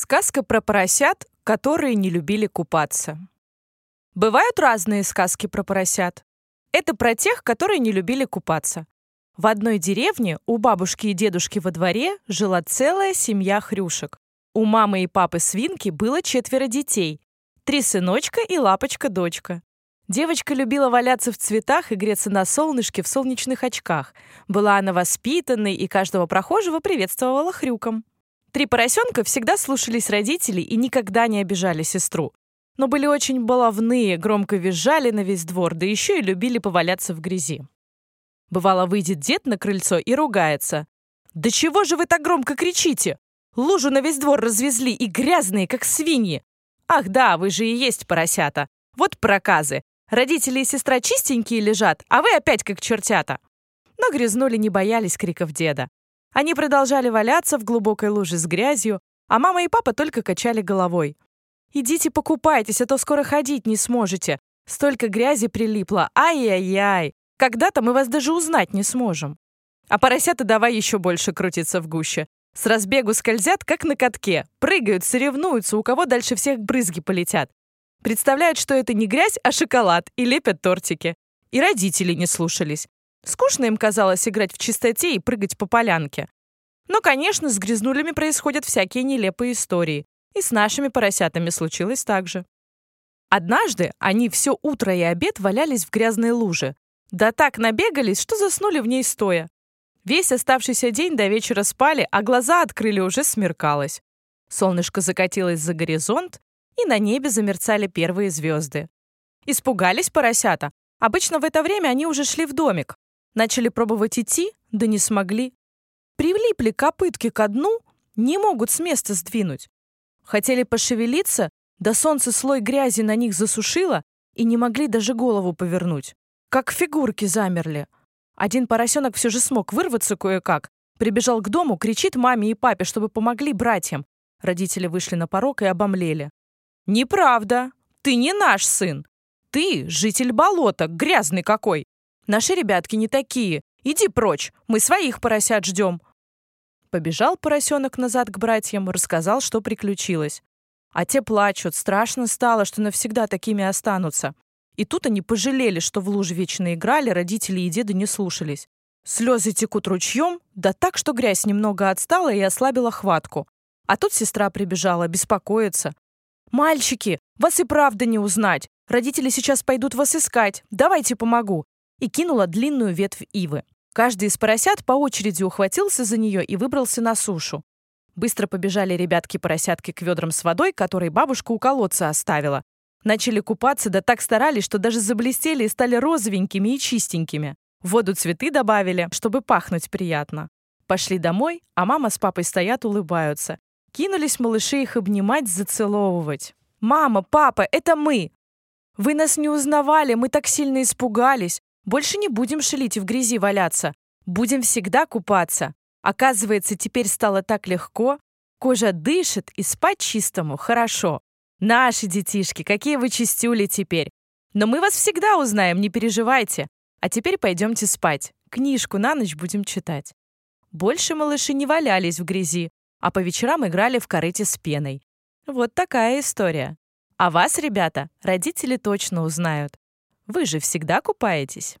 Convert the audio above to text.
Сказка про поросят, которые не любили купаться. Бывают разные сказки про поросят. Это про тех, которые не любили купаться. В одной деревне у бабушки и дедушки во дворе жила целая семья хрюшек. У мамы и папы свинки было четверо детей. Три сыночка и лапочка-дочка. Девочка любила валяться в цветах и греться на солнышке в солнечных очках. Была она воспитанной и каждого прохожего приветствовала хрюком. Три поросенка всегда слушались родителей и никогда не обижали сестру. Но были очень баловные, громко визжали на весь двор, да еще и любили поваляться в грязи. Бывало, выйдет дед на крыльцо и ругается. «Да чего же вы так громко кричите? Лужу на весь двор развезли и грязные, как свиньи. Ах да, вы же и есть поросята. Вот проказы. Родители и сестра чистенькие лежат, а вы опять как чертята». Но грязнули не боялись криков деда. Они продолжали валяться в глубокой луже с грязью, а мама и папа только качали головой. «Идите покупайтесь, а то скоро ходить не сможете. Столько грязи прилипло, ай-яй-яй. Когда-то мы вас даже узнать не сможем». А поросята давай еще больше крутиться в гуще. С разбегу скользят, как на катке. Прыгают, соревнуются, у кого дальше всех брызги полетят. Представляют, что это не грязь, а шоколад, и лепят тортики. И родители не слушались. Скучно им казалось играть в чистоте и прыгать по полянке. Но, конечно, с грязнулями происходят всякие нелепые истории. И с нашими поросятами случилось так же. Однажды они все утро и обед валялись в грязной луже. Да так набегались, что заснули в ней стоя. Весь оставшийся день до вечера спали, а глаза открыли уже смеркалось. Солнышко закатилось за горизонт, и на небе замерцали первые звезды. Испугались поросята. Обычно в это время они уже шли в домик, Начали пробовать идти, да не смогли. Прилипли копытки ко дну, не могут с места сдвинуть. Хотели пошевелиться, да солнце слой грязи на них засушило и не могли даже голову повернуть. Как фигурки замерли. Один поросенок все же смог вырваться кое-как. Прибежал к дому, кричит маме и папе, чтобы помогли братьям. Родители вышли на порог и обомлели. «Неправда! Ты не наш сын! Ты житель болота, грязный какой! Наши ребятки не такие. Иди прочь, мы своих поросят ждем». Побежал поросенок назад к братьям, рассказал, что приключилось. А те плачут, страшно стало, что навсегда такими останутся. И тут они пожалели, что в луже вечно играли, родители и деды не слушались. Слезы текут ручьем, да так, что грязь немного отстала и ослабила хватку. А тут сестра прибежала, беспокоится. «Мальчики, вас и правда не узнать. Родители сейчас пойдут вас искать. Давайте помогу и кинула длинную ветвь ивы. Каждый из поросят по очереди ухватился за нее и выбрался на сушу. Быстро побежали ребятки-поросятки к ведрам с водой, которые бабушка у колодца оставила. Начали купаться, да так старались, что даже заблестели и стали розовенькими и чистенькими. В воду цветы добавили, чтобы пахнуть приятно. Пошли домой, а мама с папой стоят, улыбаются. Кинулись малыши их обнимать, зацеловывать. «Мама, папа, это мы! Вы нас не узнавали, мы так сильно испугались. Больше не будем шалить и в грязи валяться. Будем всегда купаться. Оказывается, теперь стало так легко. Кожа дышит, и спать чистому хорошо. Наши детишки, какие вы чистюли теперь. Но мы вас всегда узнаем, не переживайте. А теперь пойдемте спать. Книжку на ночь будем читать. Больше малыши не валялись в грязи, а по вечерам играли в корыте с пеной. Вот такая история. А вас, ребята, родители точно узнают. Вы же всегда купаетесь.